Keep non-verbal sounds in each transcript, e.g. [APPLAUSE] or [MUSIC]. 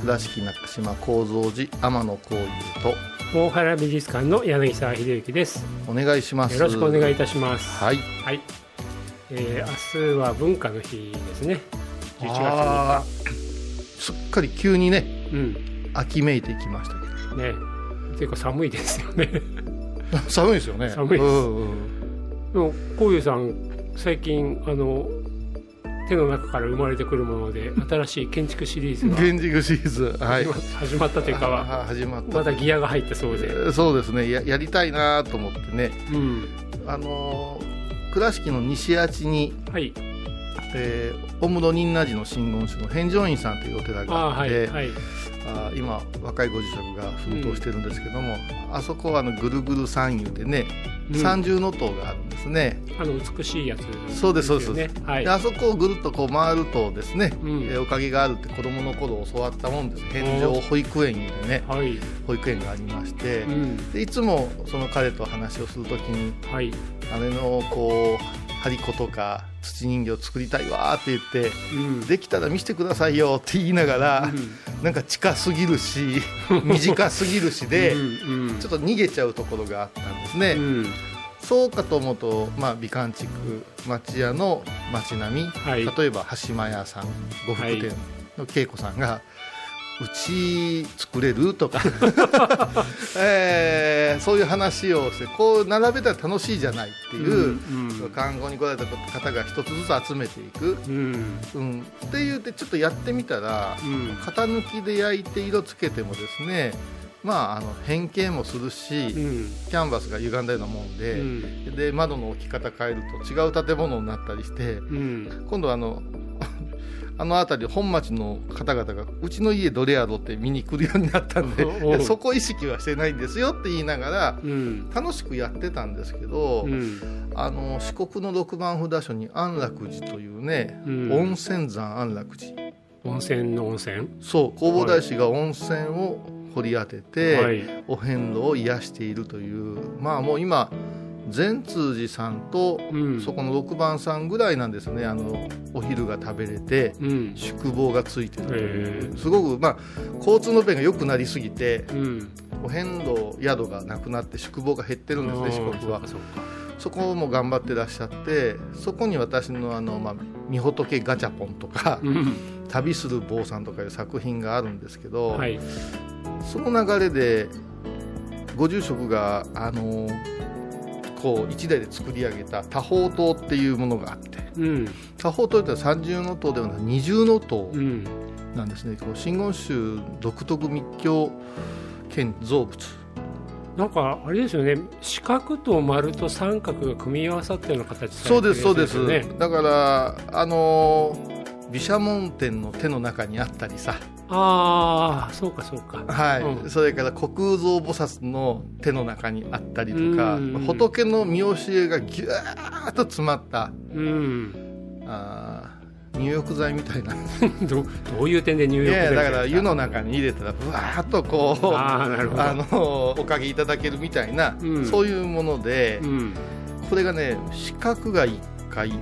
倉敷中島幸三寺天野幸雄大原美術館の柳沢秀幸です。とお願いします。よろしくお願いいたします。はい。はい、えー、明日は文化の日ですね。11月あ3ーすっかり急にね日うん。秋めいてきましたけね。結構寒いですよね。ど [LAUGHS] 寒いですよね。[LAUGHS] 寒いです。うんうん。でもこういうさん最近あの手の中から生まれてくるもので新しい建築シリーズが現実シリーズはい。始まったというかはあ始まった。まだギアが入ったそうで、えーそうですね。ややりたいなと思ってね。うん、あのー倉敷の西八に、はい。えー、オムドニンナ寺の真言宗の返上院さんというお寺あがああって、はいはい。あー今若いご住職が奮闘してるんですけども、あそこはあのぐるぐる三遊でね、うん三重の塔があるんですね、あの美しいやつそうですそうです。はい。であそこをぐるっとこう回るとですね、うん。えーおかげがあるって子供の頃教わったもんです返上保育園でねはい、保育園がありまして、うん、でいつもその彼と話をするときにはい、あれのこう張り子とか土人形を作りたいわーって言ってうん、できたら見せてくださいよって言いながら、なんか近すぎるし短すぎるしで、うんうん、ちょっと逃げちゃうところがあったんですね、うん、そうかと思うと、まあ、美観地区町屋の町並み、はい。例えば橋間屋さん呉服店の恵子さんが、うち作れる？とか、[LAUGHS] えーそういう話をしてこう並べたら楽しいじゃないっていう、うん観光に来られた方が一つずつ集めていく、うん、うん、って言ってちょっとやってみたら、うん、型抜きで焼いて色つけてもですねまああの変形もするし、うん、キャンバスが歪んだようなもんで,、うん。で窓の置き方変えると違う建物になったりしてうん、今度はあのあの辺り本町の方々がうちの家どれやろって見に来るようになったんで [LAUGHS] そこ意識はしてないんですよって言いながらうん、楽しくやってたんですけど、うん、あの四国の六番札所に安楽寺というね、うん。温泉山安楽寺。温泉の温泉、そう弘法大師が温泉を掘り当てて、はい、お遍路を癒しているというまあもう今善通寺さんと、うん。そこの六番さんぐらいなんですね。あのお昼が食べれてうん、宿坊がついてるといすごくまあ交通の便が良くなりすぎてうん、お遍路宿がなくなって宿坊が減ってるんですね四国は。そこも頑張ってらっしゃってそこに私のあの、まあ、御仏ガチャポンとか、うん、旅する坊さんとかいう作品があるんですけど、はい、その流れでご住職があのこう一台で作り上げた多宝塔っていうものがあってうん、多宝塔って三重塔ではなく二重塔うん、なんですね、こう真言宗独特密教建造物。なんかあれですよね、四角と丸と三角が組み合わさったような形さそうですそうです。だからあの毘沙門天の手の中にあったりさああ、そうかそうか。はい、うん。それから虚空蔵菩薩の手の中にあったりとかうん。仏の見教えがぎゅーっと詰まったうん、あー入浴剤みたいな。[LAUGHS] どどういう点で入い浴やいやだから湯の中中に入れたらぶわーっとこうああ、なるほど。あのおかげいただけるみたいな、うん。そういうもので、うん、これがね四角が1階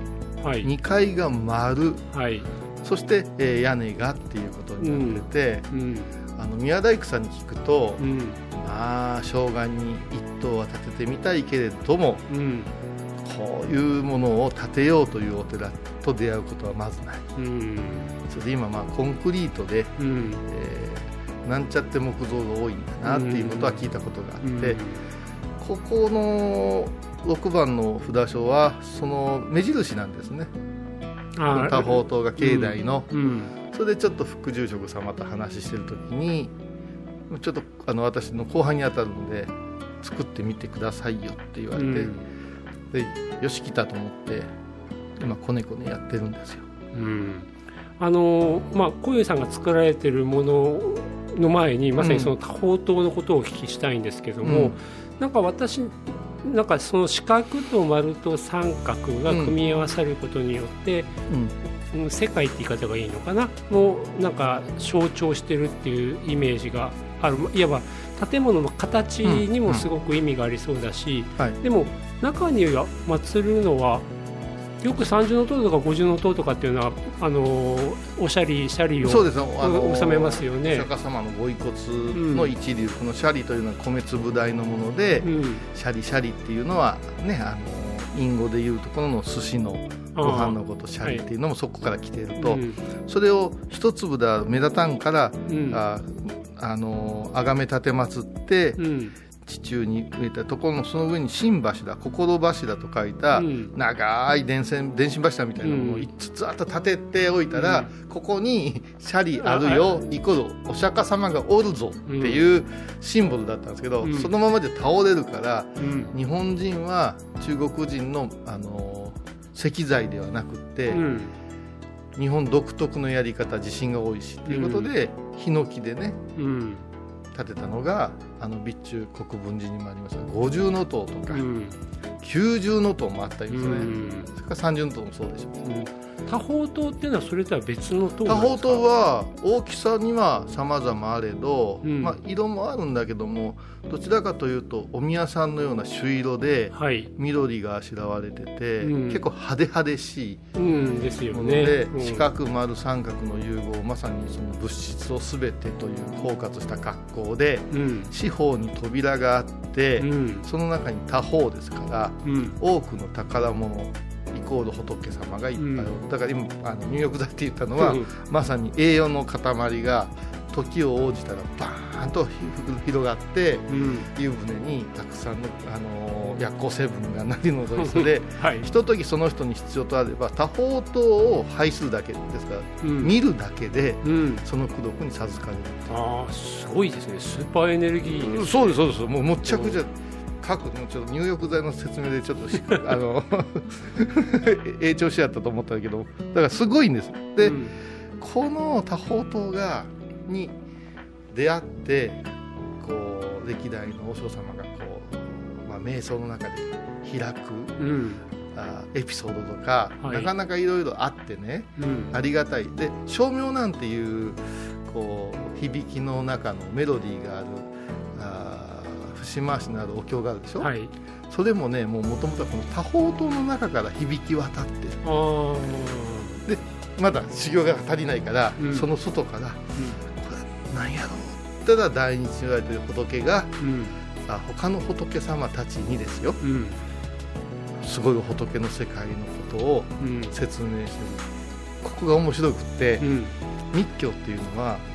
はい、2階が丸。はい、そして、えー屋根がっていうことになってて、うん、あの宮大工さんに聞くと、うん、まあ生涯に一棟は建ててみたいけれどもうん、こういうものを建てようというお寺と出会うことはまずない。うん、それで今まあコンクリートで、うん、えーなんちゃって木造が多いんだなっていうことは聞いたことがあって、ここの6番の札所はその目印なんですね。あ多宝塔が境内の、うんそれでちょっと副住職様と話してる時にちょっとあの私の後輩に当たるので作ってみてくださいよって言われて、うん。でよし来たと思って今こねこねやってるんですよ。うん。あのまあ小遊さんが作られてるものの前にまさにその多宝塔のことをお聞きしたいんですけども、うん。なんか私なんかその四角と丸と三角が組み合わさることによって、うん。うん世界って言い方がいいのかな？もうなんか象徴してるっていうイメージがある。いわば建物の形にもすごく意味がありそうだし、はい。でも中には祀るのはよく三重塔とか五重塔とかっていうのはあのおしゃりシャリをそうです。ねあの収めますよね。お釈迦様のご遺骨の一流、このシャリというのは米粒大のもので、うん、シャリシャリっていうのはねあの隠語でいうところの寿司のご飯のことシャリっていうのもそこから来ていると、うん。それを一粒では目立たんから、うん。ああの崇め立て祀って、うん地中に植えたところのその上に新柱心柱と書いたうん。長い電線電信柱みたいなものをうん。5つずっと立てておいたら、ここにシャリあるよイコールお釈迦様がおるぞっていうシンボルだったんですけど、うん。そのままで倒れるからうん。日本人は中国人の、あの石材ではなくって、うん。日本独特のやり方地震が多いしということで、ヒノキでねうん建てたのがあの備中国分寺にもありました五重塔とか、うん。九重塔もあったりですね、うん。それから三重塔もそうでしょう、うん多宝塔っていうのはそれとは別の塔多宝塔は大きさには様々あれど、うん。まあ、色もあるんだけどもどちらかというとお宮さんのような朱色ではい、緑があしらわれてて、うん。結構派手派手しいうん、ですよものねで、うん。四角丸三角の融合まさにその物質を全てという包括した格好でうん。四方に扉があって、うん。その中に多宝ですからうん。多くの宝物イコール仏様がいっぱいうん。だから今あの入浴剤って言ったのは、うん。まさに栄養の塊が時を応じたらバーンと広がってうん。湯船にたくさんの、あのー薬効成分がなりのどいそで [LAUGHS] はい、ひとときその人に必要とあれば多宝塔を拝するだけですから、うん。見るだけでうん、その功徳に授かれるああすごいですね。スーパーエネルギーです、ね、そうですそうです。もうむっちゃくちゃ各もうちょっと入浴剤の説明でちょっとあの永長しやったと思ったけどだからすごいんですで、うんこの多宝塔がに出会ってこう歴代の和尚様がこう、まあ、瞑想の中で開くうんあエピソードとか、はいなかなかいろいろあってねうんありがたいで照明なんていうこう響きの中のメロディーがある節回しのあるお経があるでしょ、はい。それもねもともとはこの多宝塔の中から響き渡って。るああまだ修行が足りないから、うん。その外からこれなんやろ？うただ大日に言われてる仏がうん。あ他の仏様たちにですよ。うん。すごい仏の世界のことをうん。説明してる。ここが面白くってうん。密教っていうのはお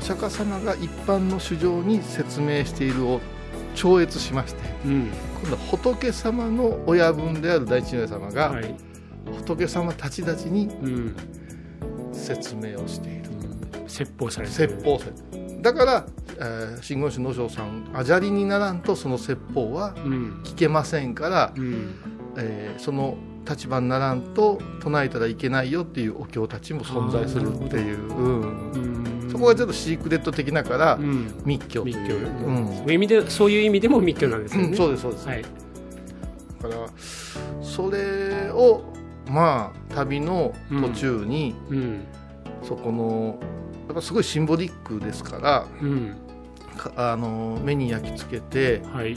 釈迦様が一般の主情に説明しているを超越しましてうん。今度は仏様の親分である大地如来様が、はい。仏様たちたちにうん。説明をしている。説法されてる。説法されてる。だから、えー、真言宗の正さんあじゃりにならんとその説法はうん。聞けませんから、うん。えーその立場にならんと唱えたらいけないよっていうお経たちも存在するっていう、うん。うんそこがちょっとシークレット的だから、うん。密教。とい密教、う、うん。そういう意味でそういう意味でも密教なんですよね、うんそうですそうです、はい。だからそれをまあ旅の途中に、うん。そこのやっぱすごいシンボリックですからうん。かあの目に焼き付けてはい。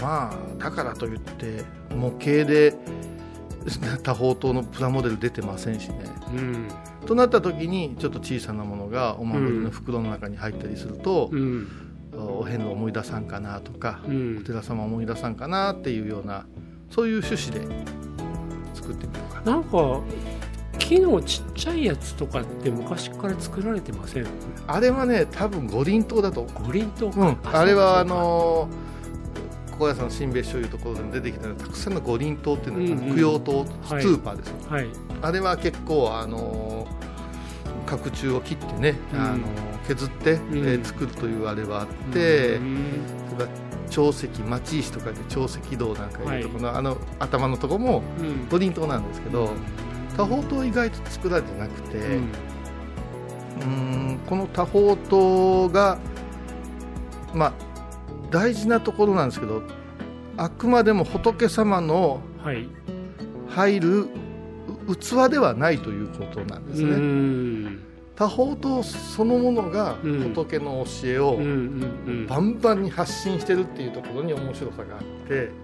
まあだからといって模型で [LAUGHS] 多宝塔のプラモデル出てませんしね。うんとなった時にちょっと小さなものがお守りの袋の中に入ったりすると、うん。お遍路思い出さんかなとか、うん。お寺様思い出さんかなっていうようなそういう趣旨で作ってみようかな。なんか木のちっちゃいやつとかって昔から作られてませんあれはね多分五輪塔だと五輪とか、うん、あれはあのー高野山新別所いうところでも出てきたたくさんの五輪塔っていうのが、うんうん。供養塔、スーパーですよ、はい。あれは結構あの角柱を切ってね、うん。あの削って、ん。えー作るというあれはあって、うん。それから長石町石とかで長石堂なんかいうところの、はあの頭のとこもうん。五輪塔なんですけど、多宝塔意外と作られてなくて、うんこの多宝塔がまあ大事なところなんですけどあくまでも仏様のはい。入るう器ではないということなんですね、うん。多宝塔そのものがうん。仏の教えをバンバンに発信してるっていうところに面白さがあっ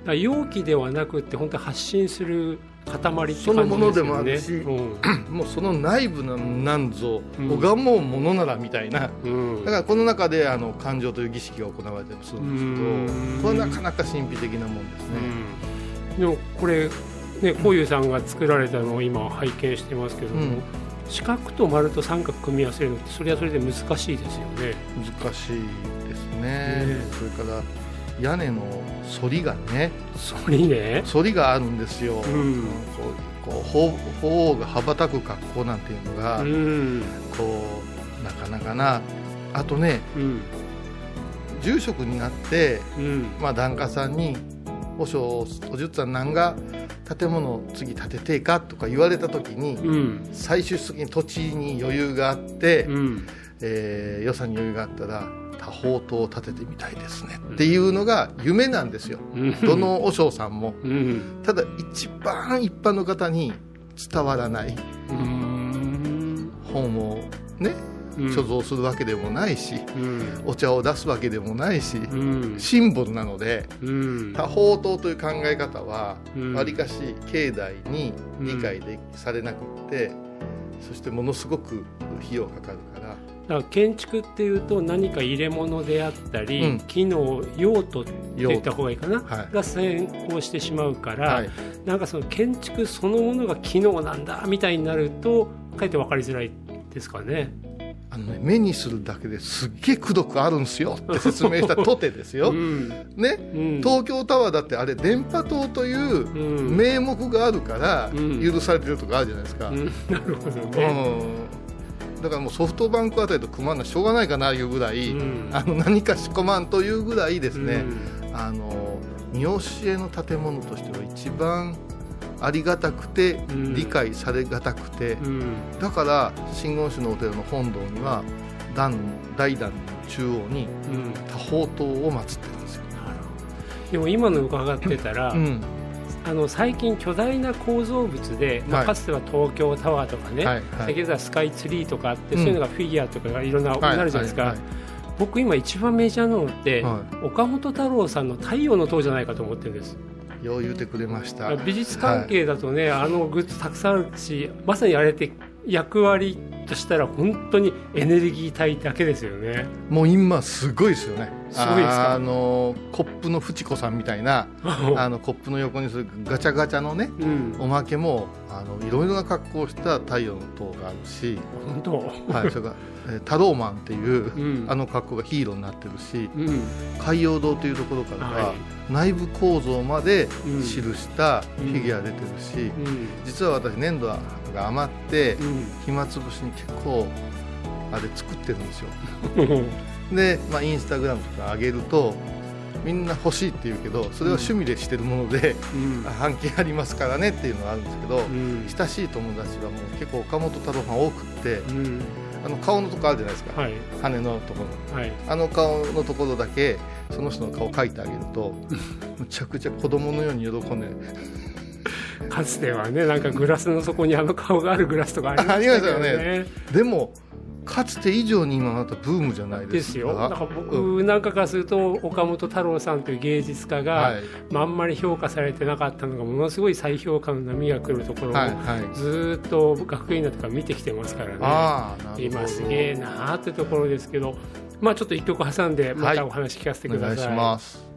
て。容器ではなくって本当に発信する塊ね。そのものでもあるしうん。もうその内部のなんぞうん。拝もうものならみたいな。うん。だからこの中であの感情という儀式が行われてるするんですけどこれはなかなか神秘的なもんですね。うん。でもこれねこういうさんが作られたのを今拝見してますけども、うん。四角と丸と三角組み合わせるのってそれはそれで難しいですよね。難しいですね。ね。それから屋根の反りがねそれね。反りがあるんですよ、ん。こうこう鳳鳳凰が羽ばたく格好なんていうのが、うん。こうなかなかな。あとねうん。住職になって、うん。まあ、檀家さんに「和尚おじゅっさん何が建物を次建ててえか?」とか言われた時に、うん。最終的に土地に余裕があって、うん。えー予算に余裕があったら多宝塔を建ててみたいですね。っていうのが夢なんですよ、うん。どの和尚さんも。うん。ただ一番一般の方に伝わらない。うん本をねうん。所蔵するわけでもないし、うん。お茶を出すわけでもないし、うん。シンボルなのでうん。多宝塔という考え方はうん。わりかし境内に理解でされなくって、そしてものすごく費用かかるからだから建築っていうと何か入れ物であったり、うん。機能用途って言った方がいいかな、はい。が先行してしまうから、はい。なんかその建築そのものが機能なんだみたいになるとかえって分かりづらいですかね。あのね、目にするだけですっげえ功徳あるんすよって [LAUGHS] 説明したとてですよ、うん。ね、うん。東京タワーだってあれ電波塔といううん。名目があるからうん。許されてるとかあるじゃないですか、うん。なるほどうん。ね。だからもうソフトバンクあたりと組まんのしょうがないかないうぐらい、うん。あの何か仕込まんというぐらいですね、あの見教えの建物としては一番ありがたくて、うん。理解されがたくて、うん。だから真言宗のお寺の本堂には壇大壇の中央にうん。多宝塔を祀ってるんですよ。でも今の伺ってたら、うんあの最近巨大な構造物で、まあはいかつては東京タワーとかね、はいはい。先ほどはスカイツリーとかあって、うん。そういうのがフィギュアとかがいろんな、はいなるじゃないですか、はい僕今一番メジャーなのって、は岡本太郎さんの「太陽の塔」じゃないかと思ってるんです。いよう言うてくれました。美術関係だとね、あのグッズたくさんあるしまさにあれって役割としたら本当にエネルギー体だけですよね。もう今すごいですよね。すごいですか？あのコップのフチ子さんみたいな [LAUGHS] あのコップの横にするガチャガチャのねうん。おまけもあのいろいろな格好をした太陽の塔があるし、本当？はい、それから、えー太郎マンっていう、うん。あの格好がヒーローになってるしうん。海洋堂というところからは、は内部構造までうん。記したフィギュア出てるし、うん。実は私粘土が余ってうん暇つぶしに結構あれ作ってるんですよ。う [LAUGHS] んで、まあ、インスタグラムとか上げるとみんな欲しいって言うけどそれは趣味でしてるもので、うん。[LAUGHS] ありますからねっていうのがあるんですけど、うん。親しい友達はもう結構岡本太郎が多くってうんあの顔のとこあるじゃないですか、はい。羽のところ。はい。あの顔のところだけその人の顔描いてあげるとむちゃくちゃ子供のように喜んでかつてはねなんかグラスの底にあの顔があるグラスとかありましたよでもかつて以上に今またブームじゃないでですか。すよ。だか僕なんかからすると岡本太郎さんという芸術家が、はい。まあ、あんまり評価されてなかったのがものすごい再評価の波が来るところを、はい。はいずーっと学院だとか見てきてますからね。今すげえなーってところですけどまあちょっと一曲挟んでまたお話聞かせてください、お願い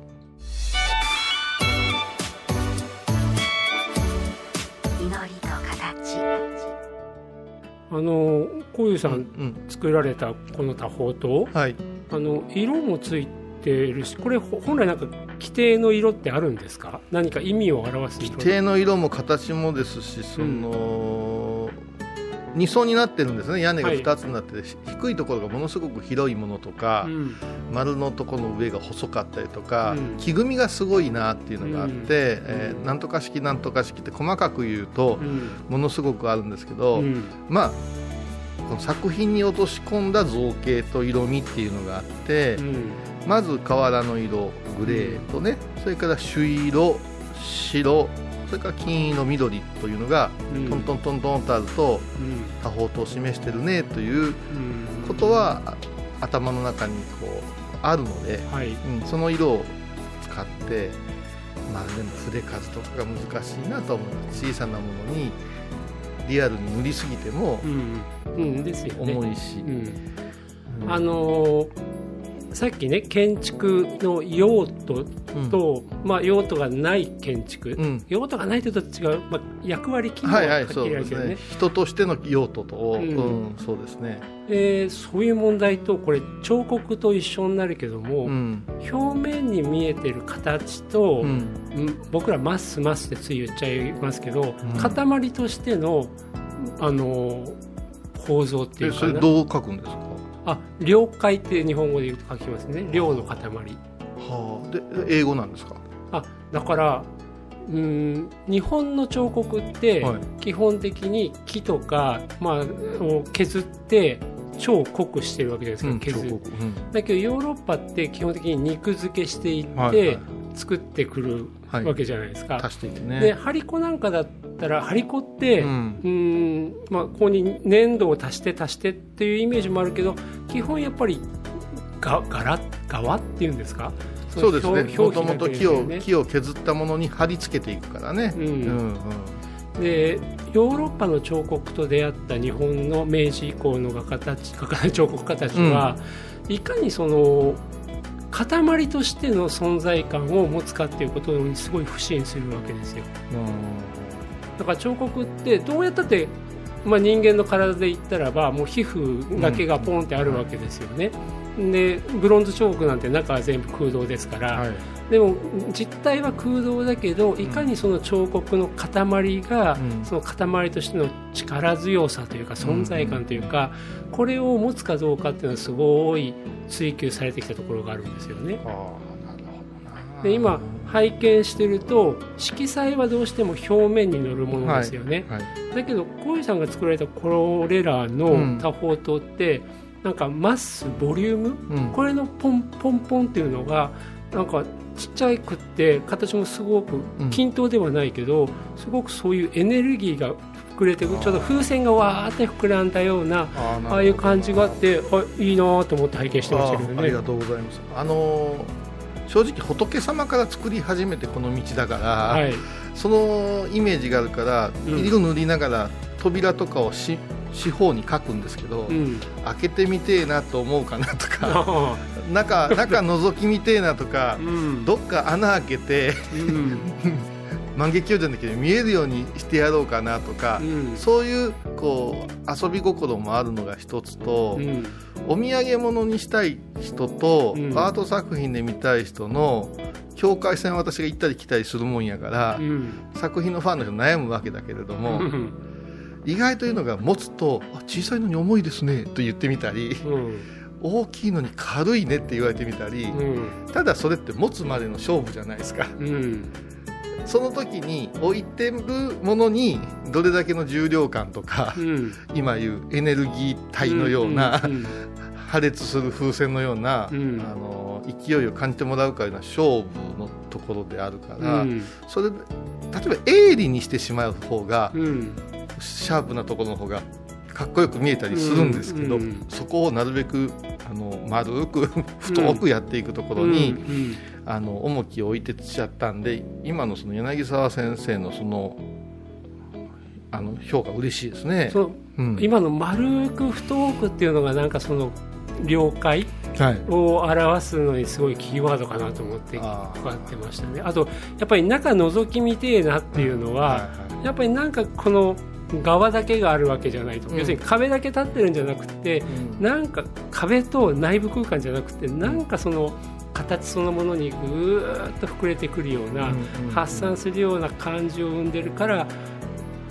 あのこういうさうんん。作られたこの多宝塔。はい。あの色もついてるしこれほ本来なんか規定の色ってあるんですか？何か意味を表す色？規定の色も形もですしその、二層になってるんですね。屋根がはい。2つになってて、低いところがものすごく広いものとか、うん。丸のところの上が細かったりとか、うん。木組みがすごいなっていうのがあって、うん。えーなんとか式なんとか式って細かく言うとうん。ものすごくあるんですけど、うん。まあこの作品に落とし込んだ造形と色味っていうのがあって、うん。まず瓦の色グレーとね、それから朱色白それから金色緑というのがうん。トントントントンとあるとうん。多方とを示してるねといううん。ことはあ頭の中にこうあるので、はい。うん、その色を使ってまあでも筆数とかが難しいなと思います小さなものにリアルに塗りすぎてもうん、うん、ですよね。重いし、うん。うん。あのーさっきね建築の用途うん。と、まあ、用途がない建築、うん。用途がないとと違う、まあ、役割機能はいはいはっねりあるけどね。人としての用途と、ううんんそうですね、えーそういう問題とこれ彫刻と一緒になるけども、うん。表面に見えてる形と、僕らマスマスってつい言っちゃいますけど、うん。塊としての、あのー構造っていえうかな。それどう書くんですか？あ了解って日本語で言うと書きますね。量の塊。はあ、で英語なんですか？あだからうん日本の彫刻ってはい。基本的に木とか、まあ、を削って超濃くしてるわけじゃないですか、削る彫刻。うん。だけどヨーロッパって基本的に肉付けしていって、はいはい。作ってくるはいわけじゃないですか、足していってねで張り子なんかだったら張り子って、ううんんまあ、ここに粘土を足して足してっていうイメージもあるけど基本やっぱりが柄側っていうんですか？そうですね。表もともと木を木を削ったものに貼り付けていくからね、うん。うんでヨーロッパの彫刻と出会った日本の明治以降の画家たち画家彫刻家たちは、いかにその塊としての存在感を持つかっていうことにすごい不信するわけですよだから彫刻ってどうやったって、まあ、人間の体で言ったらばもう皮膚だけがポンってあるわけですよね、でブロンズ彫刻なんて中は全部空洞ですから、はい。でも実態は空洞だけどいかにその彫刻の塊が、うん。その塊としての力強さというか存在感というか、これを持つかどうかっていうのはすごい追求されてきたところがあるんですよね。ああで今拝見してると色彩はどうしても表面に乗るものですよね、はいだけど小井さんが作られたこれらうん。の多宝刀って、なんかマスボリューム？うん。これのポンポンポンっていうのがなんかちっちゃくって形もすごくうん。均等ではないけど、すごくそういうエネルギーが膨れてくちょうど風船がわーって膨らんだようなあああいう感じがあってあいいなと思って拝見してましたけどね。あありが。とうございます。あのー正直仏様から作り始めてこの道だから、はい。そのイメージがあるから、うん。色塗りながら扉とかをし四方に書くんですけど、うん、開けてみてえなと思うかなとかあ中中覗きみてえなとかあうん。どっか穴開けてうん [LAUGHS] 万華鏡じゃな見えるようにしてやろうかなとか、うん。そういうこう遊び心もあるのが一つと、うん。お土産物にしたい人と、うん。アート作品で見たい人の境界線を私が行ったり来たりするもんやから、うん。作品のファンの人悩むわけだけれども、うん。意外というのが持つとあ小さいのに重いですねと言ってみたり大きいのに軽いねって言われてみたり、うん。ただそれって持つまでの勝負じゃないですか。うんその時に置いてるものにどれだけの重量感とか、うん。今言うエネルギー体のような、ん破裂する風船のような、うん。あの勢いを感じてもらうかような勝負のところであるから、うん。それで例えば鋭利にしてしまう方が、うん。シャープなところの方がかっこよく見えたりするんですけど、うんうんそこをなるべくあの丸く [LAUGHS] 太くやっていくところに、うんあの重きを置いてちゃったんで今のその柳沢先生のそのあの評価嬉しいですね。そう。うん。今の丸く太くっていうのがなんかその了解はい。を表すのにすごいキーワードかなと思ってこあーうやってましたね。あとやっぱり中覗き見てえなっていうのは、はいはい。やっぱりなんかこの側だけがあるわけじゃないと、うん。要するに壁だけ立ってるんじゃなくてうん。なんか壁と内部空間じゃなくてなんかその形そのものにぐーっと膨れてくるような、発散するような感じを生んでるから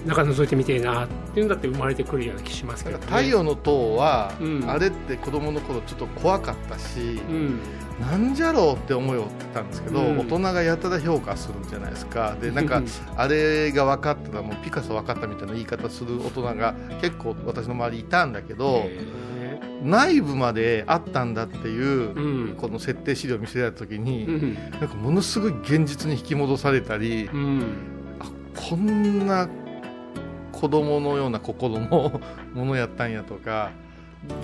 中覗いてみてえなっていうんだって生まれてくるような気しますけど、ね、太陽の塔は、うん。あれって子供の頃ちょっと怖かったし、うん。なんじゃろうって思いをってたんですけど、うん。大人がやたら評価するじゃないですか。でなんかうん。あれが分かったらもうピカソ分かったみたいな言い方する大人が結構私の周りいたんだけど、へ内部まであったんだっていう、この設定資料を見せられた時に、うん。なんかものすごい現実に引き戻されたり、うん。あこんな子供のような心のものやったんやとか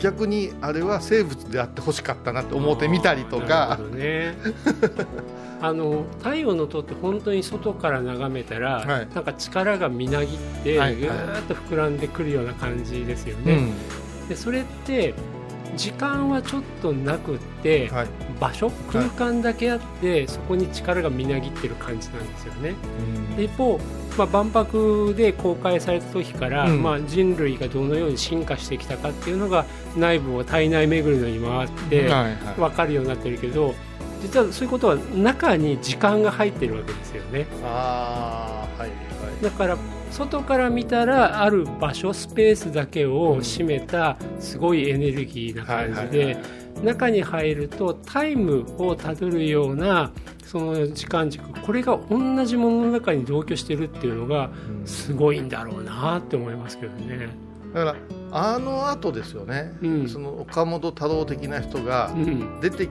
逆にあれは生物であってほしかったなって思ってみたりとか。あ [LAUGHS] の太陽の塔って本当に外から眺めたら、はい。なんか力がみなぎって、はい。ぐーっと膨らんでくるような感じですよね、うんでそれって時間はちょっとなくって、はい。場所空間だけあって、そこに力がみなぎってる感じなんですよね。で一方、まあ、万博で公開された時から、うん。まあ、人類がどのように進化してきたかっていうのが内部を体内巡りのに回って、はいはい。分かるようになってるけど実はそういうことは中に時間が入ってるわけですよね。ああはいはい。だから外から見たらある場所スペースだけを占めたすごいエネルギーな感じではい中に入るとタイムをたどるようなその時間軸これが同じものの中に同居してるっていうのがうん。すごいんだろうなって思いますけどね。だからあの後ですよね、うん。その岡本太郎的な人がうん。出て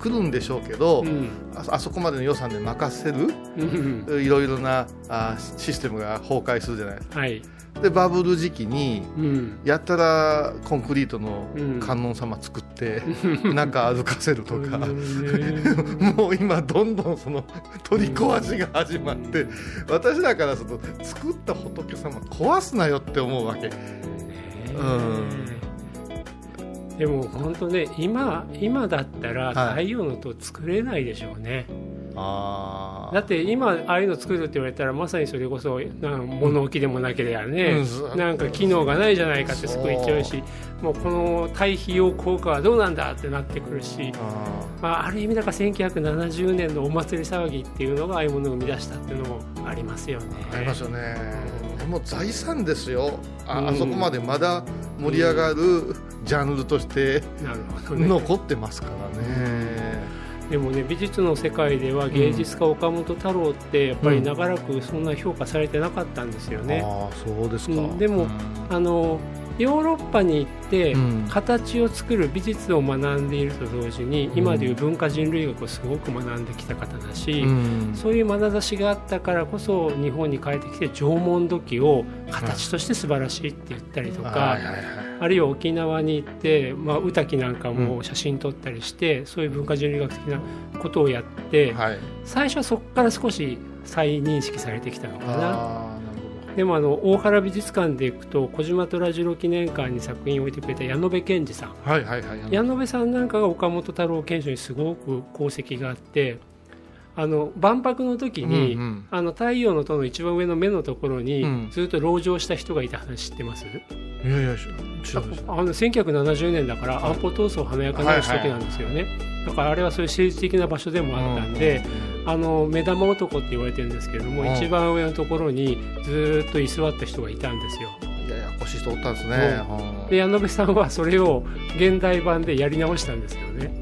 くるんでしょうけど、うん。ああそこまでの予算で任せるうん。いろいろなあシステムが崩壊するじゃないですか。はい。でバブル時期にうん。やったらコンクリートのうん。観音様作って、中歩かせるとか、ね [LAUGHS] もう今どんどんその取り壊しが始まって私だからその作った仏様壊すなよって思うわけでも本当ね今今だったらはい。太陽の塔作れないでしょうね、あだって今ああいうの作るって言われたらまさにそれこそなん物置でもなければね、うんなんか機能がないじゃないかってすぐ言っちゃうしもうこの対費用効果はどうなんだってなってくるし、あまあ、ある意味だから1970年のお祭り騒ぎっていうのがああいうものを生み出したっていうのもありますよね。ーありますよねでも財産ですよ。あ,、うん。あそこまでまだ盛り上がるジャンルとして残ってますからね、でもね美術の世界では芸術家岡本太郎ってやっぱり長らくそんな評価されてなかったんですよね。ああそうですか、うん。でもうん。あのヨーロッパに行ってうん。形を作る美術を学んでいると同時に、今でいう文化人類学をすごく学んできた方だし、うん。そういう眼差しがあったからこそ日本に帰ってきて縄文土器を形として素晴らしいって言ったりとか、あるいは沖縄に行って、まあ、宇滝なんかも写真撮ったりして、そういう文化人類学的なことをやって、はい。最初はそこから少し再認識されてきたのかな。でもあの大原美術館で行くと小島虎次郎記念館に作品を置いてくれた矢野部健二さん。どはいはいはい。矢野部さんなんかが岡本太郎検証にすごく功績があってあの万博の時に、うんうん。あの太陽の塔の一番上の目のところに、うん。ずっと籠城した人がいた話知ってます？いやいや知らないあの1970年だから安保闘争華やかなる時なんですよね、だからあれはそういう政治的な場所でもあったんで、あの目玉男って言われてるんですけれども、うん。一番上のところにずっと居座った人がいたんですよ。いやいや腰人おったんですね、うん。で矢野部さんはそれを現代版でやり直したんですよね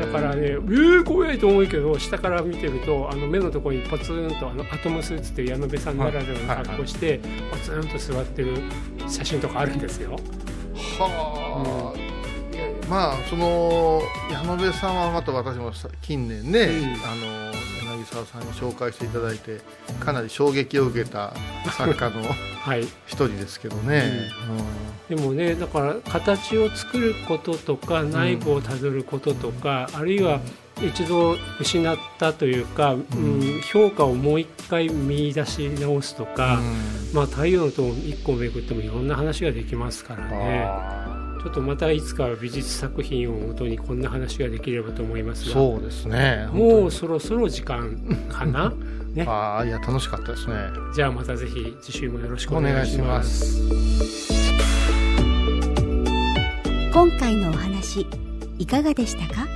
だからねえー、怖いと思うけど下から見てるとあの目のところにポツンとあのアトムスーツっていう矢野部さんならではの格好して、ポツンと座ってる写真とかあるんですよ。はあ、いやまあその矢野部さんはまた私もさ近年ね、うん。あの柳沢さんに紹介していただいてかなり衝撃を受けた作家の [LAUGHS] はい。一人ですけどね、でもねだから形を作ることとか内部をたどることとか、あるいは一度失ったというか、うん。評価をもう一回見出し直すとか、うん。まあ、太陽の塔一個めくってもいろんな話ができますからね。あちょっとまたいつか美術作品をもとにこんな話ができればと思いますが。ーそうですね。もうそろそろ時間かな？[LAUGHS] ね。ああいや楽しかったですね。じゃあまたぜひ次週もよろしくおお願いし願いしまます。す今回のお話いかがでしたか？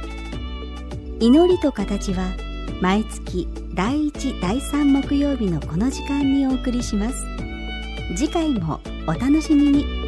祈りと形は毎月第1第3木曜日のこの時間にお送りします。次回もお楽しみに